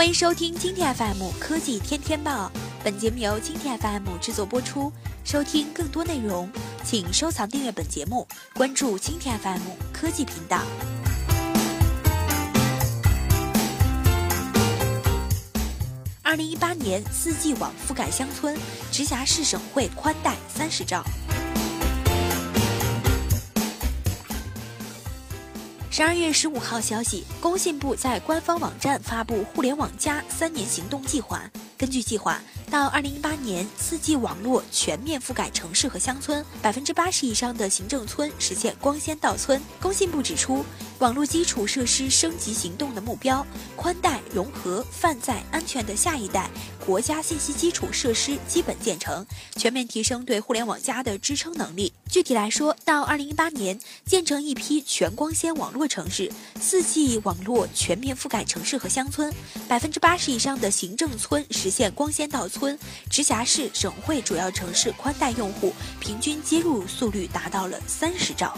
欢迎收听今天 FM 科技天天报，本节目由今天 FM 制作播出。收听更多内容，请收藏订阅本节目，关注今天 FM 科技频道。二零一八年四 G 网覆盖乡村，直辖市省会宽带三十兆。十二月十五号消息，工信部在官方网站发布“互联网加”三年行动计划。根据计划，到二零一八年，四 G 网络全面覆盖城市和乡村，百分之八十以上的行政村实现光纤到村。工信部指出，网络基础设施升级行动的目标，宽带融合泛在安全的下一代国家信息基础设施基本建成，全面提升对互联网加的支撑能力。具体来说，到二零一八年，建成一批全光纤网络城市，四 G 网络全面覆盖城市和乡村，百分之八十以上的行政村实现光纤到村。直辖市、省会主要城市宽带用户平均接入速率达到了三十兆。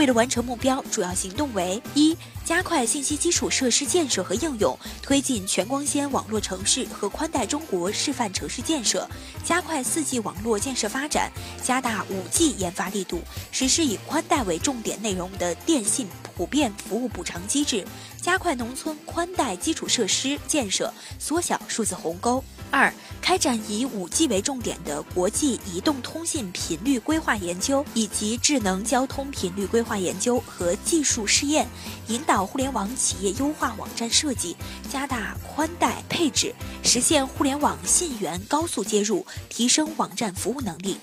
为了完成目标，主要行动为：一、加快信息基础设施建设和应用，推进全光纤网络城市和宽带中国示范城市建设；加快四 G 网络建设发展，加大五 G 研发力度，实施以宽带为重点内容的电信普遍服务补偿机制，加快农村宽带基础设施建设，缩小数字鸿沟。二、开展以五 G 为重点的国际移动通信频率规划研究以及智能交通频率规划研究和技术试验，引导互联网企业优化网站设计，加大宽带配置，实现互联网信源高速接入，提升网站服务能力。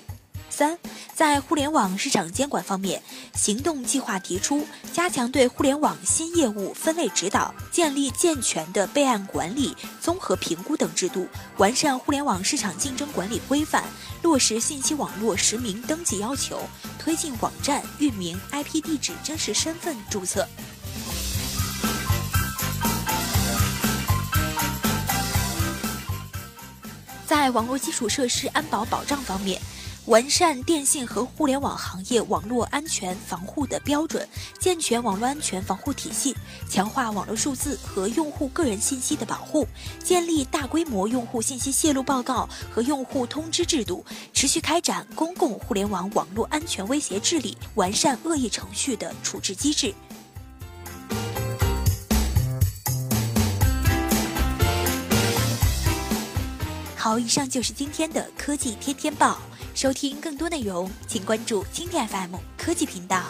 三，在互联网市场监管方面，行动计划提出加强对互联网新业务分类指导，建立健全的备案管理、综合评估等制度，完善互联网市场竞争管理规范，落实信息网络实名登记要求，推进网站域名 IP 地址真实身份注册。在网络基础设施安保保障方面。完善电信和互联网行业网络安全防护的标准，健全网络安全防护体系，强化网络数字和用户个人信息的保护，建立大规模用户信息泄露报告和用户通知制度，持续开展公共互联网网络安全威胁治理，完善恶意程序的处置机制。好，以上就是今天的科技天天报。收听更多内容，请关注今天 FM 科技频道。